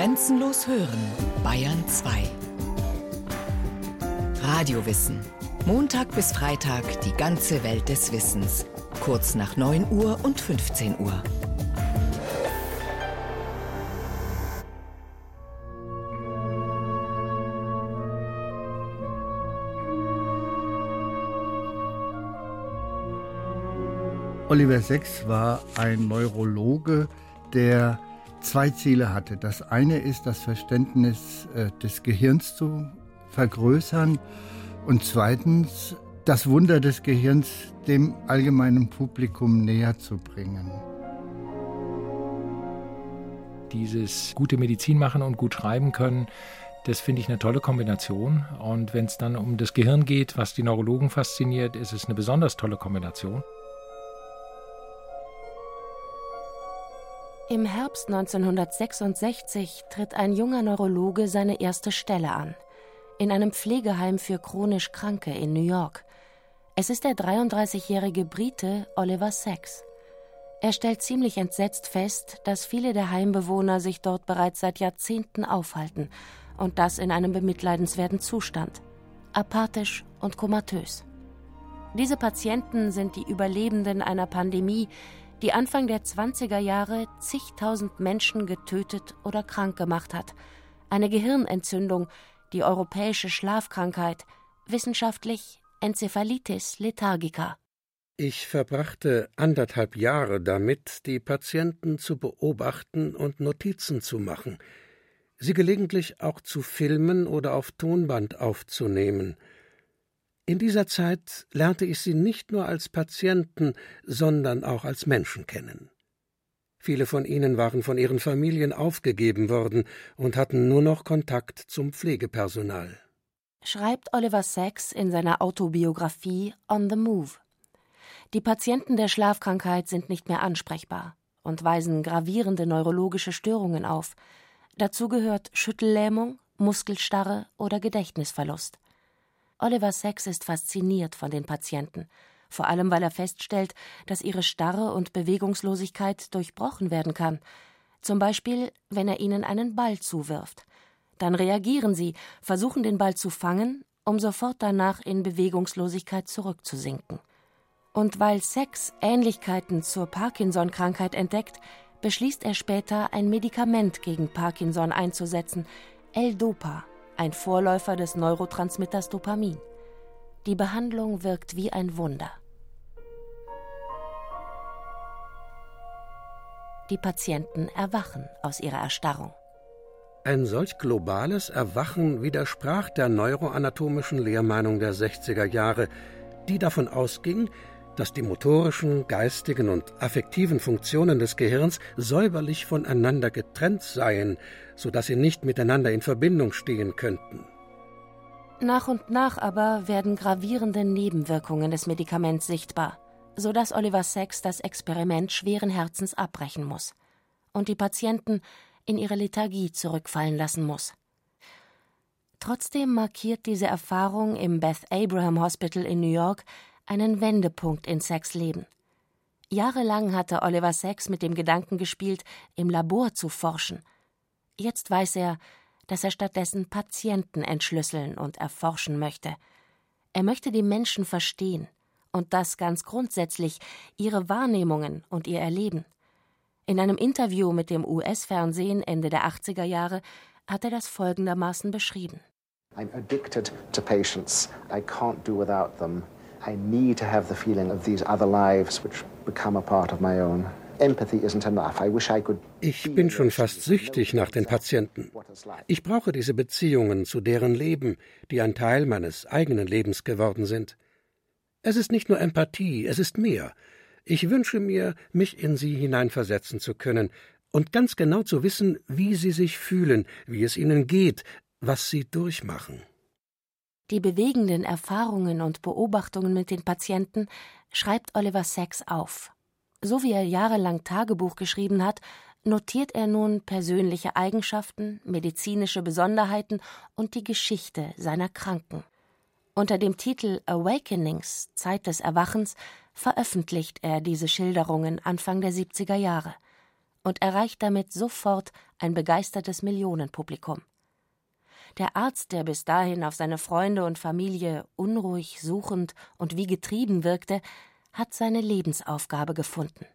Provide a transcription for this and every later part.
Grenzenlos hören, Bayern 2. Radiowissen. Montag bis Freitag die ganze Welt des Wissens. Kurz nach 9 Uhr und 15 Uhr. Oliver Sechs war ein Neurologe, der zwei Ziele hatte. Das eine ist, das Verständnis äh, des Gehirns zu vergrößern und zweitens, das Wunder des Gehirns dem allgemeinen Publikum näher zu bringen. Dieses gute Medizin machen und gut schreiben können, das finde ich eine tolle Kombination. Und wenn es dann um das Gehirn geht, was die Neurologen fasziniert, ist es eine besonders tolle Kombination. Im Herbst 1966 tritt ein junger Neurologe seine erste Stelle an. In einem Pflegeheim für chronisch Kranke in New York. Es ist der 33-jährige Brite Oliver Sacks. Er stellt ziemlich entsetzt fest, dass viele der Heimbewohner sich dort bereits seit Jahrzehnten aufhalten und das in einem bemitleidenswerten Zustand. Apathisch und komatös. Diese Patienten sind die Überlebenden einer Pandemie, die Anfang der 20er Jahre zigtausend Menschen getötet oder krank gemacht hat. Eine Gehirnentzündung, die europäische Schlafkrankheit, wissenschaftlich Enzephalitis lethargica. Ich verbrachte anderthalb Jahre damit, die Patienten zu beobachten und Notizen zu machen, sie gelegentlich auch zu filmen oder auf Tonband aufzunehmen – in dieser Zeit lernte ich sie nicht nur als Patienten, sondern auch als Menschen kennen. Viele von ihnen waren von ihren Familien aufgegeben worden und hatten nur noch Kontakt zum Pflegepersonal. Schreibt Oliver Sacks in seiner Autobiografie On the Move. Die Patienten der Schlafkrankheit sind nicht mehr ansprechbar und weisen gravierende neurologische Störungen auf. Dazu gehört Schüttellähmung, Muskelstarre oder Gedächtnisverlust. Oliver Sacks ist fasziniert von den Patienten, vor allem weil er feststellt, dass ihre Starre und Bewegungslosigkeit durchbrochen werden kann. Zum Beispiel, wenn er ihnen einen Ball zuwirft. Dann reagieren sie, versuchen den Ball zu fangen, um sofort danach in Bewegungslosigkeit zurückzusinken. Und weil Sex Ähnlichkeiten zur Parkinson-Krankheit entdeckt, beschließt er später, ein Medikament gegen Parkinson einzusetzen, L-Dopa, ein Vorläufer des Neurotransmitters Dopamin. Die Behandlung wirkt wie ein Wunder. Die Patienten erwachen aus ihrer Erstarrung. Ein solch globales Erwachen widersprach der neuroanatomischen Lehrmeinung der 60er Jahre, die davon ausging, dass die motorischen, geistigen und affektiven Funktionen des Gehirns säuberlich voneinander getrennt seien, so dass sie nicht miteinander in Verbindung stehen könnten. Nach und nach aber werden gravierende Nebenwirkungen des Medikaments sichtbar, so dass Oliver Sacks das Experiment schweren Herzens abbrechen muss und die Patienten in ihre Lethargie zurückfallen lassen muss. Trotzdem markiert diese Erfahrung im Beth Abraham Hospital in New York einen Wendepunkt in Sacks Leben. Jahrelang hatte Oliver Sacks mit dem Gedanken gespielt, im Labor zu forschen. Jetzt weiß er, dass er stattdessen Patienten entschlüsseln und erforschen möchte. Er möchte die Menschen verstehen und das ganz grundsätzlich, ihre Wahrnehmungen und ihr Erleben. In einem Interview mit dem US-Fernsehen Ende der 80er Jahre hat er das folgendermaßen beschrieben. I'm addicted to patients. I can't do without them. I need to have the feeling of these other lives which become a part of my own. Ich bin schon fast süchtig nach den Patienten. Ich brauche diese Beziehungen zu deren Leben, die ein Teil meines eigenen Lebens geworden sind. Es ist nicht nur Empathie, es ist mehr. Ich wünsche mir, mich in sie hineinversetzen zu können und ganz genau zu wissen, wie sie sich fühlen, wie es ihnen geht, was sie durchmachen. Die bewegenden Erfahrungen und Beobachtungen mit den Patienten schreibt Oliver Sacks auf. So wie er jahrelang Tagebuch geschrieben hat, notiert er nun persönliche Eigenschaften, medizinische Besonderheiten und die Geschichte seiner Kranken. Unter dem Titel Awakenings Zeit des Erwachens veröffentlicht er diese Schilderungen Anfang der 70er Jahre. und erreicht damit sofort ein begeistertes Millionenpublikum. Der Arzt, der bis dahin auf seine Freunde und Familie unruhig, suchend und wie getrieben wirkte, hat seine Lebensaufgabe gefunden.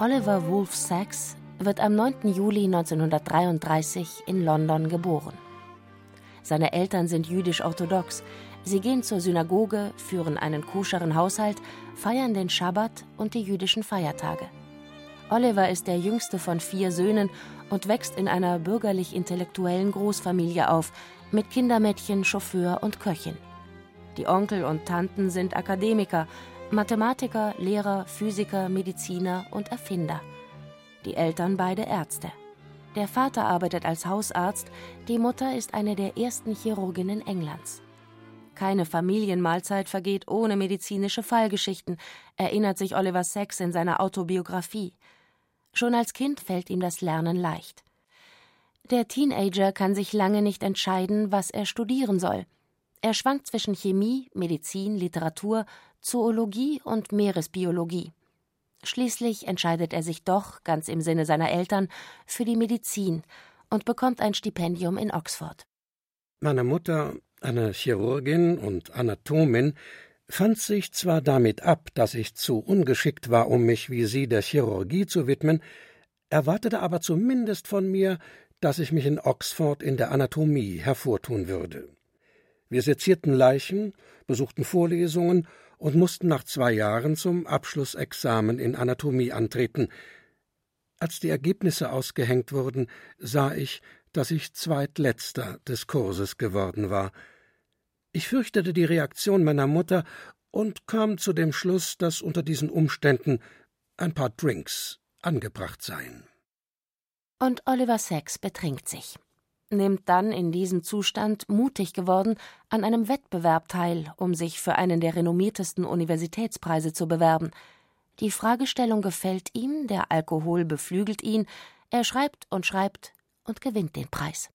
Oliver Wolfe Sacks wird am 9. Juli 1933 in London geboren. Seine Eltern sind jüdisch-orthodox. Sie gehen zur Synagoge, führen einen koscheren Haushalt, feiern den Schabbat und die jüdischen Feiertage. Oliver ist der jüngste von vier Söhnen und wächst in einer bürgerlich-intellektuellen Großfamilie auf, mit Kindermädchen, Chauffeur und Köchin. Die Onkel und Tanten sind Akademiker, Mathematiker, Lehrer, Physiker, Mediziner und Erfinder. Die Eltern beide Ärzte. Der Vater arbeitet als Hausarzt, die Mutter ist eine der ersten Chirurginnen Englands. Keine Familienmahlzeit vergeht ohne medizinische Fallgeschichten, erinnert sich Oliver Sacks in seiner Autobiografie. Schon als Kind fällt ihm das Lernen leicht. Der Teenager kann sich lange nicht entscheiden, was er studieren soll. Er schwankt zwischen Chemie, Medizin, Literatur, Zoologie und Meeresbiologie. Schließlich entscheidet er sich doch, ganz im Sinne seiner Eltern, für die Medizin und bekommt ein Stipendium in Oxford. Meine Mutter, eine Chirurgin und Anatomin, fand sich zwar damit ab, dass ich zu ungeschickt war, um mich wie sie der Chirurgie zu widmen, erwartete aber zumindest von mir, dass ich mich in Oxford in der Anatomie hervortun würde. Wir sezierten Leichen, besuchten Vorlesungen und mussten nach zwei Jahren zum Abschlussexamen in Anatomie antreten. Als die Ergebnisse ausgehängt wurden, sah ich, dass ich zweitletzter des Kurses geworden war. Ich fürchtete die Reaktion meiner Mutter und kam zu dem Schluss, dass unter diesen Umständen ein paar Drinks angebracht seien. Und Oliver Sacks betrinkt sich nimmt dann in diesem Zustand, mutig geworden, an einem Wettbewerb teil, um sich für einen der renommiertesten Universitätspreise zu bewerben. Die Fragestellung gefällt ihm, der Alkohol beflügelt ihn, er schreibt und schreibt und gewinnt den Preis.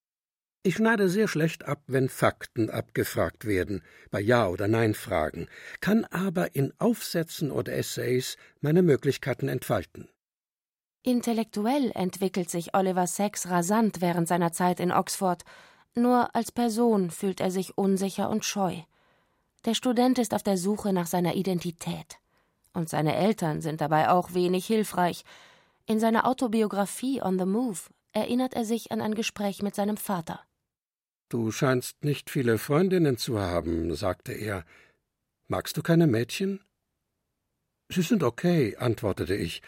Ich schneide sehr schlecht ab, wenn Fakten abgefragt werden, bei Ja- oder Nein-Fragen, kann aber in Aufsätzen oder Essays meine Möglichkeiten entfalten. Intellektuell entwickelt sich Oliver Sacks rasant während seiner Zeit in Oxford, nur als Person fühlt er sich unsicher und scheu. Der Student ist auf der Suche nach seiner Identität. Und seine Eltern sind dabei auch wenig hilfreich. In seiner Autobiografie On the Move erinnert er sich an ein Gespräch mit seinem Vater. Du scheinst nicht viele Freundinnen zu haben, sagte er. Magst du keine Mädchen? Sie sind okay, antwortete ich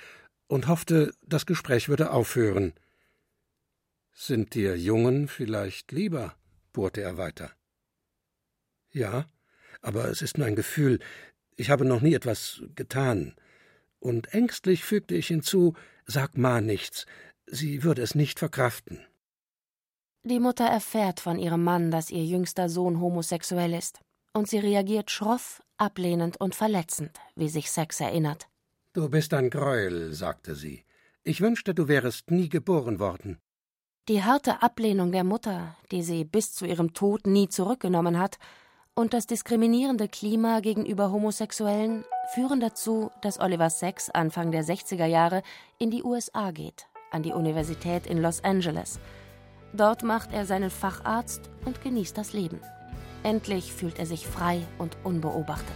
und hoffte, das Gespräch würde aufhören. Sind dir Jungen vielleicht lieber? bohrte er weiter. Ja, aber es ist nur ein Gefühl, ich habe noch nie etwas getan. Und ängstlich fügte ich hinzu, sag Ma nichts, sie würde es nicht verkraften. Die Mutter erfährt von ihrem Mann, dass ihr jüngster Sohn homosexuell ist, und sie reagiert schroff, ablehnend und verletzend, wie sich Sex erinnert. Du bist ein Greuel, sagte sie. Ich wünschte, du wärest nie geboren worden. Die harte Ablehnung der Mutter, die sie bis zu ihrem Tod nie zurückgenommen hat, und das diskriminierende Klima gegenüber Homosexuellen führen dazu, dass Oliver Sacks Anfang der 60er Jahre in die USA geht, an die Universität in Los Angeles. Dort macht er seinen Facharzt und genießt das Leben. Endlich fühlt er sich frei und unbeobachtet.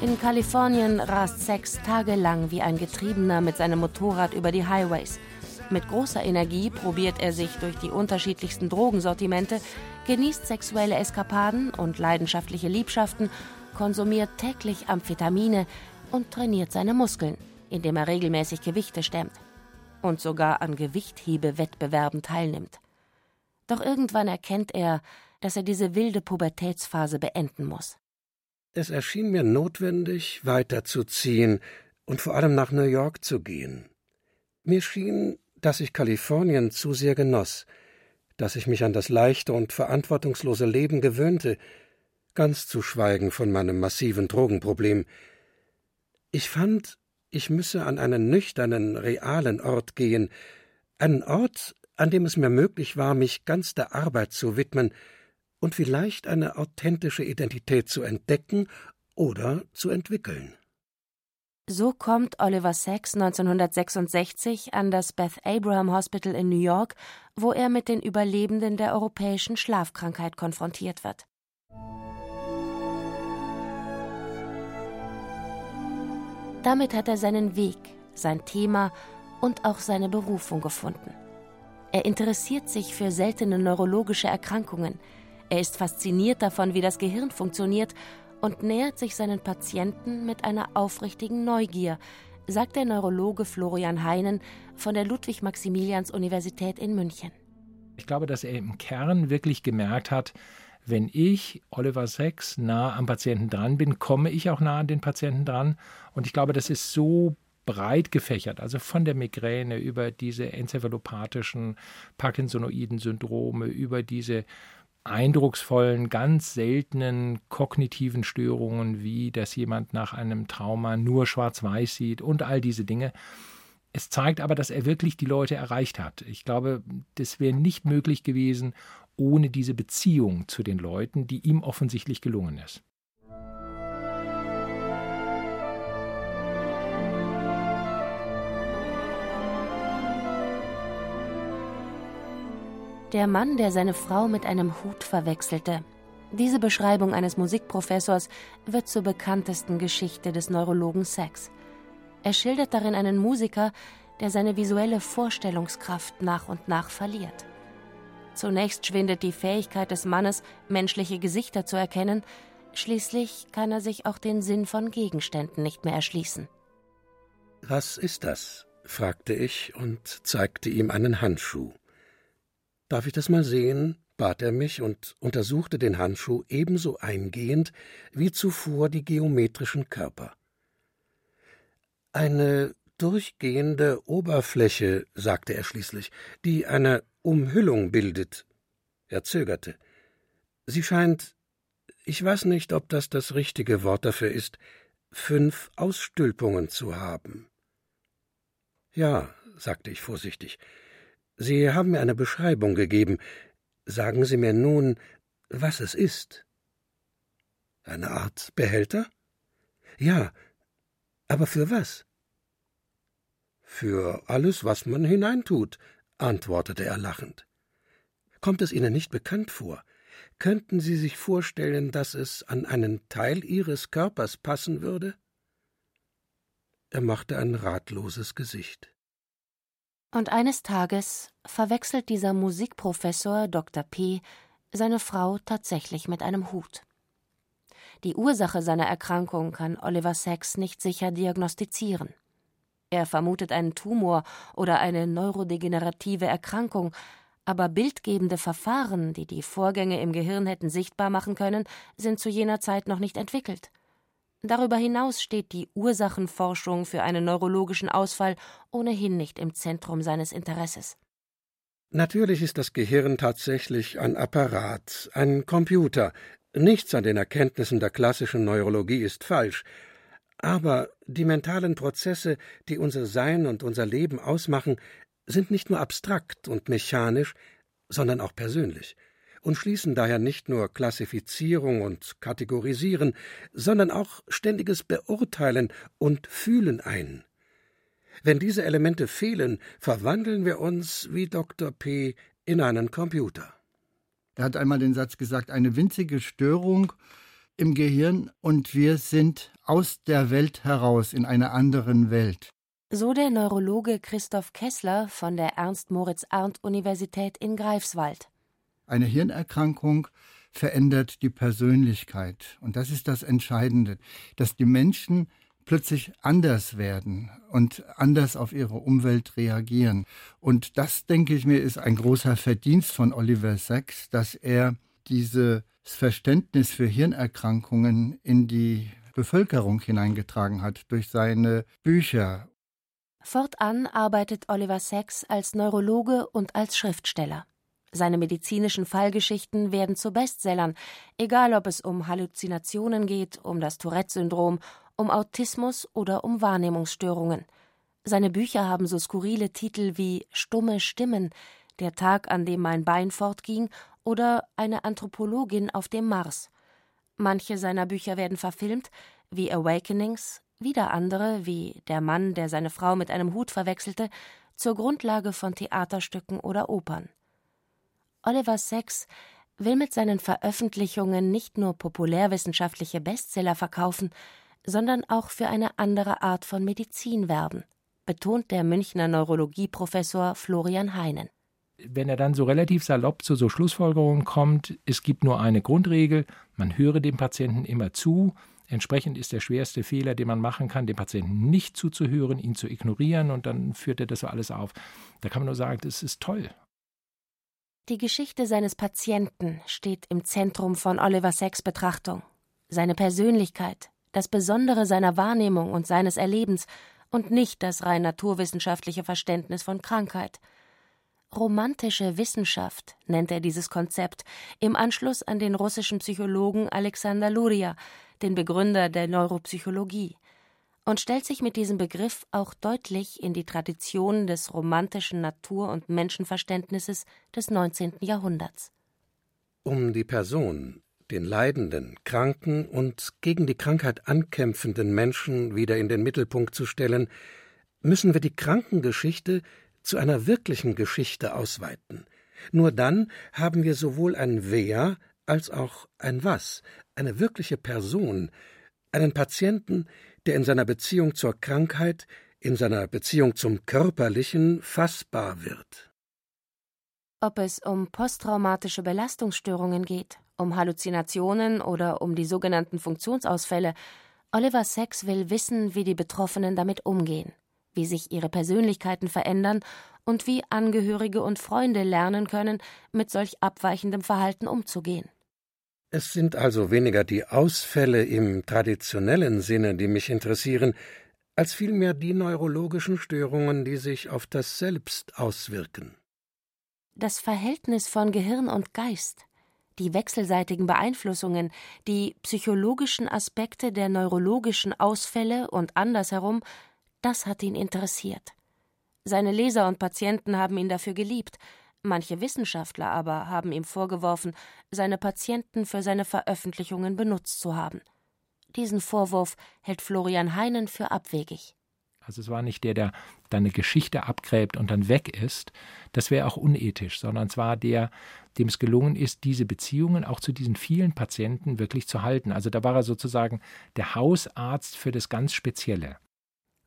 In Kalifornien rast Sex tagelang wie ein Getriebener mit seinem Motorrad über die Highways. Mit großer Energie probiert er sich durch die unterschiedlichsten Drogensortimente, genießt sexuelle Eskapaden und leidenschaftliche Liebschaften, konsumiert täglich Amphetamine und trainiert seine Muskeln, indem er regelmäßig Gewichte stemmt und sogar an Gewichthebewettbewerben teilnimmt. Doch irgendwann erkennt er, dass er diese wilde Pubertätsphase beenden muss. Es erschien mir notwendig, weiterzuziehen und vor allem nach New York zu gehen. Mir schien, dass ich Kalifornien zu sehr genoss. dass ich mich an das leichte und verantwortungslose Leben gewöhnte, ganz zu schweigen von meinem massiven Drogenproblem. Ich fand, ich müsse an einen nüchternen, realen Ort gehen, einen Ort, an dem es mir möglich war, mich ganz der Arbeit zu widmen und vielleicht eine authentische Identität zu entdecken oder zu entwickeln. So kommt Oliver Sacks 1966 an das Beth Abraham Hospital in New York, wo er mit den Überlebenden der europäischen Schlafkrankheit konfrontiert wird. Damit hat er seinen Weg, sein Thema und auch seine Berufung gefunden. Er interessiert sich für seltene neurologische Erkrankungen. Er ist fasziniert davon, wie das Gehirn funktioniert und nähert sich seinen Patienten mit einer aufrichtigen Neugier, sagt der Neurologe Florian Heinen von der Ludwig-Maximilians-Universität in München. Ich glaube, dass er im Kern wirklich gemerkt hat, wenn ich, Oliver Sacks, nah am Patienten dran bin, komme ich auch nah an den Patienten dran. Und ich glaube, das ist so breit gefächert, also von der Migräne über diese enzephalopathischen Parkinsonoiden Syndrome, über diese eindrucksvollen, ganz seltenen kognitiven Störungen, wie dass jemand nach einem Trauma nur schwarz-weiß sieht und all diese Dinge. Es zeigt aber, dass er wirklich die Leute erreicht hat. Ich glaube, das wäre nicht möglich gewesen ohne diese Beziehung zu den Leuten, die ihm offensichtlich gelungen ist. Der Mann, der seine Frau mit einem Hut verwechselte. Diese Beschreibung eines Musikprofessors wird zur bekanntesten Geschichte des Neurologen Sachs. Er schildert darin einen Musiker, der seine visuelle Vorstellungskraft nach und nach verliert. Zunächst schwindet die Fähigkeit des Mannes, menschliche Gesichter zu erkennen, schließlich kann er sich auch den Sinn von Gegenständen nicht mehr erschließen. Was ist das? fragte ich und zeigte ihm einen Handschuh. Darf ich das mal sehen? bat er mich und untersuchte den Handschuh ebenso eingehend wie zuvor die geometrischen Körper. Eine durchgehende Oberfläche, sagte er schließlich, die eine Umhüllung bildet. Er zögerte. Sie scheint, ich weiß nicht, ob das das richtige Wort dafür ist, fünf Ausstülpungen zu haben. Ja, sagte ich vorsichtig, Sie haben mir eine Beschreibung gegeben. Sagen Sie mir nun, was es ist. Eine Art Behälter? Ja, aber für was? Für alles, was man hineintut, antwortete er lachend. Kommt es Ihnen nicht bekannt vor? Könnten Sie sich vorstellen, dass es an einen Teil Ihres Körpers passen würde? Er machte ein ratloses Gesicht. Und eines Tages verwechselt dieser Musikprofessor Dr. P. seine Frau tatsächlich mit einem Hut. Die Ursache seiner Erkrankung kann Oliver Sacks nicht sicher diagnostizieren. Er vermutet einen Tumor oder eine neurodegenerative Erkrankung, aber bildgebende Verfahren, die die Vorgänge im Gehirn hätten sichtbar machen können, sind zu jener Zeit noch nicht entwickelt. Darüber hinaus steht die Ursachenforschung für einen neurologischen Ausfall ohnehin nicht im Zentrum seines Interesses. Natürlich ist das Gehirn tatsächlich ein Apparat, ein Computer. Nichts an den Erkenntnissen der klassischen Neurologie ist falsch. Aber die mentalen Prozesse, die unser Sein und unser Leben ausmachen, sind nicht nur abstrakt und mechanisch, sondern auch persönlich und schließen daher nicht nur Klassifizierung und Kategorisieren, sondern auch ständiges Beurteilen und Fühlen ein. Wenn diese Elemente fehlen, verwandeln wir uns, wie Dr. P., in einen Computer. Er hat einmal den Satz gesagt, eine winzige Störung im Gehirn und wir sind aus der Welt heraus in einer anderen Welt. So der Neurologe Christoph Kessler von der Ernst-Moritz-Arndt-Universität in Greifswald. Eine Hirnerkrankung verändert die Persönlichkeit. Und das ist das Entscheidende, dass die Menschen plötzlich anders werden und anders auf ihre Umwelt reagieren. Und das, denke ich mir, ist ein großer Verdienst von Oliver Sacks, dass er dieses Verständnis für Hirnerkrankungen in die Bevölkerung hineingetragen hat durch seine Bücher. Fortan arbeitet Oliver Sacks als Neurologe und als Schriftsteller. Seine medizinischen Fallgeschichten werden zu Bestsellern, egal ob es um Halluzinationen geht, um das Tourette-Syndrom, um Autismus oder um Wahrnehmungsstörungen. Seine Bücher haben so skurrile Titel wie Stumme Stimmen, Der Tag, an dem mein Bein fortging oder Eine Anthropologin auf dem Mars. Manche seiner Bücher werden verfilmt, wie Awakenings, wieder andere, wie Der Mann, der seine Frau mit einem Hut verwechselte, zur Grundlage von Theaterstücken oder Opern. Oliver Sacks will mit seinen Veröffentlichungen nicht nur populärwissenschaftliche Bestseller verkaufen, sondern auch für eine andere Art von Medizin werben, betont der Münchner Neurologieprofessor Florian Heinen. Wenn er dann so relativ salopp zu so Schlussfolgerungen kommt, es gibt nur eine Grundregel, man höre dem Patienten immer zu, Entsprechend ist der schwerste Fehler, den man machen kann, dem Patienten nicht zuzuhören, ihn zu ignorieren und dann führt er das so alles auf. Da kann man nur sagen, das ist toll. Die Geschichte seines Patienten steht im Zentrum von Oliver Sacks Betrachtung. Seine Persönlichkeit, das Besondere seiner Wahrnehmung und seines Erlebens und nicht das rein naturwissenschaftliche Verständnis von Krankheit. Romantische Wissenschaft nennt er dieses Konzept im Anschluss an den russischen Psychologen Alexander Luria, den Begründer der Neuropsychologie und stellt sich mit diesem Begriff auch deutlich in die Tradition des romantischen Natur- und Menschenverständnisses des 19. Jahrhunderts. Um die Person, den leidenden, kranken und gegen die Krankheit ankämpfenden Menschen wieder in den Mittelpunkt zu stellen, müssen wir die Krankengeschichte zu einer wirklichen Geschichte ausweiten. Nur dann haben wir sowohl ein Wer als auch ein Was, eine wirkliche Person, einen Patienten, der in seiner Beziehung zur Krankheit, in seiner Beziehung zum Körperlichen fassbar wird. Ob es um posttraumatische Belastungsstörungen geht, um Halluzinationen oder um die sogenannten Funktionsausfälle, Oliver Sacks will wissen, wie die Betroffenen damit umgehen, wie sich ihre Persönlichkeiten verändern und wie Angehörige und Freunde lernen können, mit solch abweichendem Verhalten umzugehen. Es sind also weniger die Ausfälle im traditionellen Sinne, die mich interessieren, als vielmehr die neurologischen Störungen, die sich auf das Selbst auswirken. Das Verhältnis von Gehirn und Geist, die wechselseitigen Beeinflussungen, die psychologischen Aspekte der neurologischen Ausfälle und andersherum, das hat ihn interessiert. Seine Leser und Patienten haben ihn dafür geliebt, Manche Wissenschaftler aber haben ihm vorgeworfen, seine Patienten für seine Veröffentlichungen benutzt zu haben. Diesen Vorwurf hält Florian Heinen für abwegig. Also es war nicht der, der dann eine Geschichte abgräbt und dann weg ist. Das wäre auch unethisch, sondern es war der, dem es gelungen ist, diese Beziehungen auch zu diesen vielen Patienten wirklich zu halten. Also da war er sozusagen der Hausarzt für das ganz Spezielle.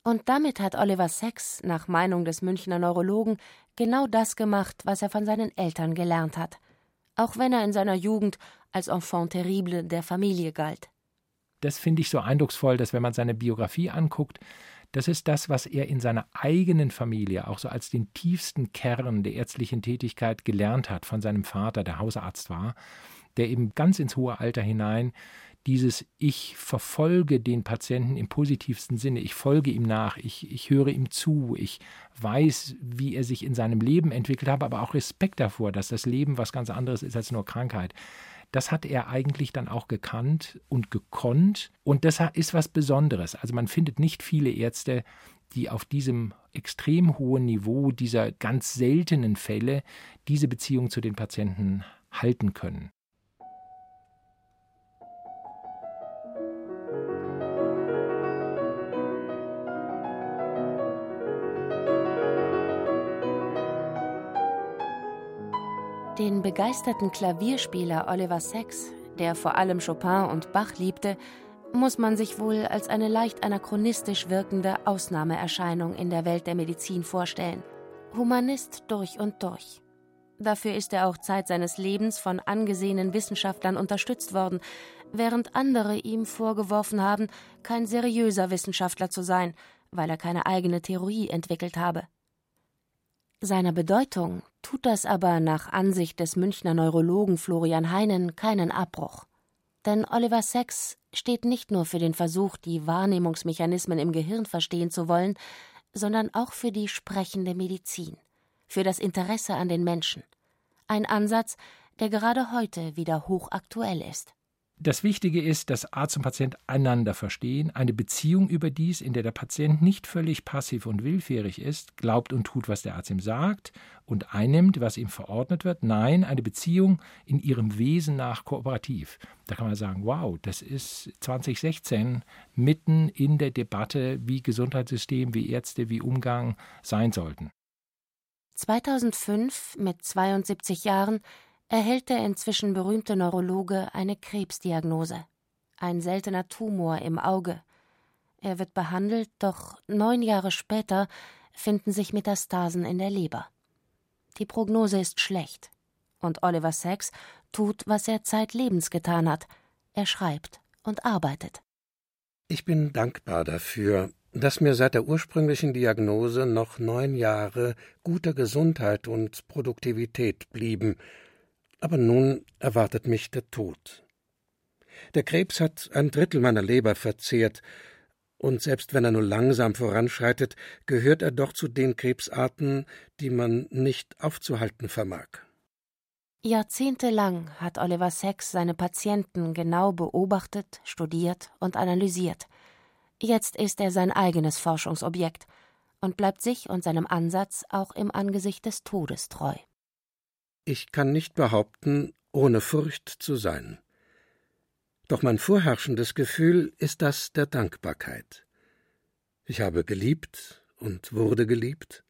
Und damit hat Oliver Sacks, nach Meinung des Münchner Neurologen, genau das gemacht, was er von seinen Eltern gelernt hat, auch wenn er in seiner Jugend als Enfant terrible der Familie galt. Das finde ich so eindrucksvoll, dass wenn man seine Biografie anguckt, das ist das, was er in seiner eigenen Familie auch so als den tiefsten Kern der ärztlichen Tätigkeit gelernt hat von seinem Vater, der Hausarzt war, der eben ganz ins hohe Alter hinein dieses Ich verfolge den Patienten im positivsten Sinne, ich folge ihm nach, ich, ich höre ihm zu, ich weiß, wie er sich in seinem Leben entwickelt hat, aber auch Respekt davor, dass das Leben was ganz anderes ist als nur Krankheit. Das hat er eigentlich dann auch gekannt und gekonnt. Und das ist was Besonderes. Also man findet nicht viele Ärzte, die auf diesem extrem hohen Niveau dieser ganz seltenen Fälle diese Beziehung zu den Patienten halten können. Den begeisterten Klavierspieler Oliver Sacks, der vor allem Chopin und Bach liebte, muss man sich wohl als eine leicht anachronistisch wirkende Ausnahmeerscheinung in der Welt der Medizin vorstellen. Humanist durch und durch. Dafür ist er auch Zeit seines Lebens von angesehenen Wissenschaftlern unterstützt worden, während andere ihm vorgeworfen haben, kein seriöser Wissenschaftler zu sein, weil er keine eigene Theorie entwickelt habe. Seiner Bedeutung tut das aber nach Ansicht des Münchner Neurologen Florian Heinen keinen Abbruch. Denn Oliver Sacks steht nicht nur für den Versuch, die Wahrnehmungsmechanismen im Gehirn verstehen zu wollen, sondern auch für die sprechende Medizin, für das Interesse an den Menschen. Ein Ansatz, der gerade heute wieder hochaktuell ist. Das Wichtige ist, dass Arzt und Patient einander verstehen, eine Beziehung überdies, in der der Patient nicht völlig passiv und willfährig ist, glaubt und tut, was der Arzt ihm sagt und einnimmt, was ihm verordnet wird. Nein, eine Beziehung in ihrem Wesen nach kooperativ. Da kann man sagen, wow, das ist 2016 mitten in der Debatte, wie Gesundheitssystem, wie Ärzte, wie Umgang sein sollten. 2005 mit 72 Jahren erhält der inzwischen berühmte Neurologe eine Krebsdiagnose. Ein seltener Tumor im Auge. Er wird behandelt, doch neun Jahre später finden sich Metastasen in der Leber. Die Prognose ist schlecht. Und Oliver Sacks tut, was er zeitlebens getan hat. Er schreibt und arbeitet. Ich bin dankbar dafür, dass mir seit der ursprünglichen Diagnose noch neun Jahre guter Gesundheit und Produktivität blieben aber nun erwartet mich der Tod. Der Krebs hat ein Drittel meiner Leber verzehrt, und selbst wenn er nur langsam voranschreitet, gehört er doch zu den Krebsarten, die man nicht aufzuhalten vermag. Jahrzehntelang hat Oliver Sacks seine Patienten genau beobachtet, studiert und analysiert. Jetzt ist er sein eigenes Forschungsobjekt und bleibt sich und seinem Ansatz auch im Angesicht des Todes treu. Ich kann nicht behaupten, ohne Furcht zu sein. Doch mein vorherrschendes Gefühl ist das der Dankbarkeit. Ich habe geliebt und wurde geliebt.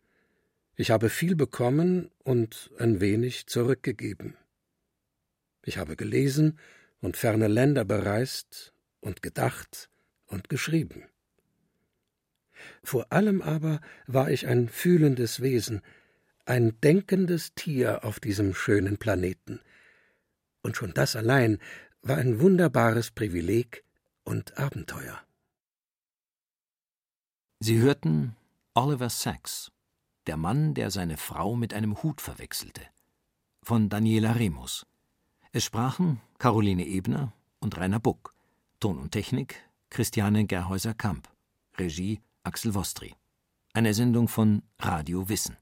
Ich habe viel bekommen und ein wenig zurückgegeben. Ich habe gelesen und ferne Länder bereist und gedacht und geschrieben. Vor allem aber war ich ein fühlendes Wesen, ein denkendes Tier auf diesem schönen Planeten. Und schon das allein war ein wunderbares Privileg und Abenteuer. Sie hörten Oliver Sacks, der Mann, der seine Frau mit einem Hut verwechselte, von Daniela Remus. Es sprachen Caroline Ebner und Rainer Buck, Ton und Technik Christiane Gerhäuser-Kamp, Regie Axel Wostri. Eine Sendung von Radio Wissen.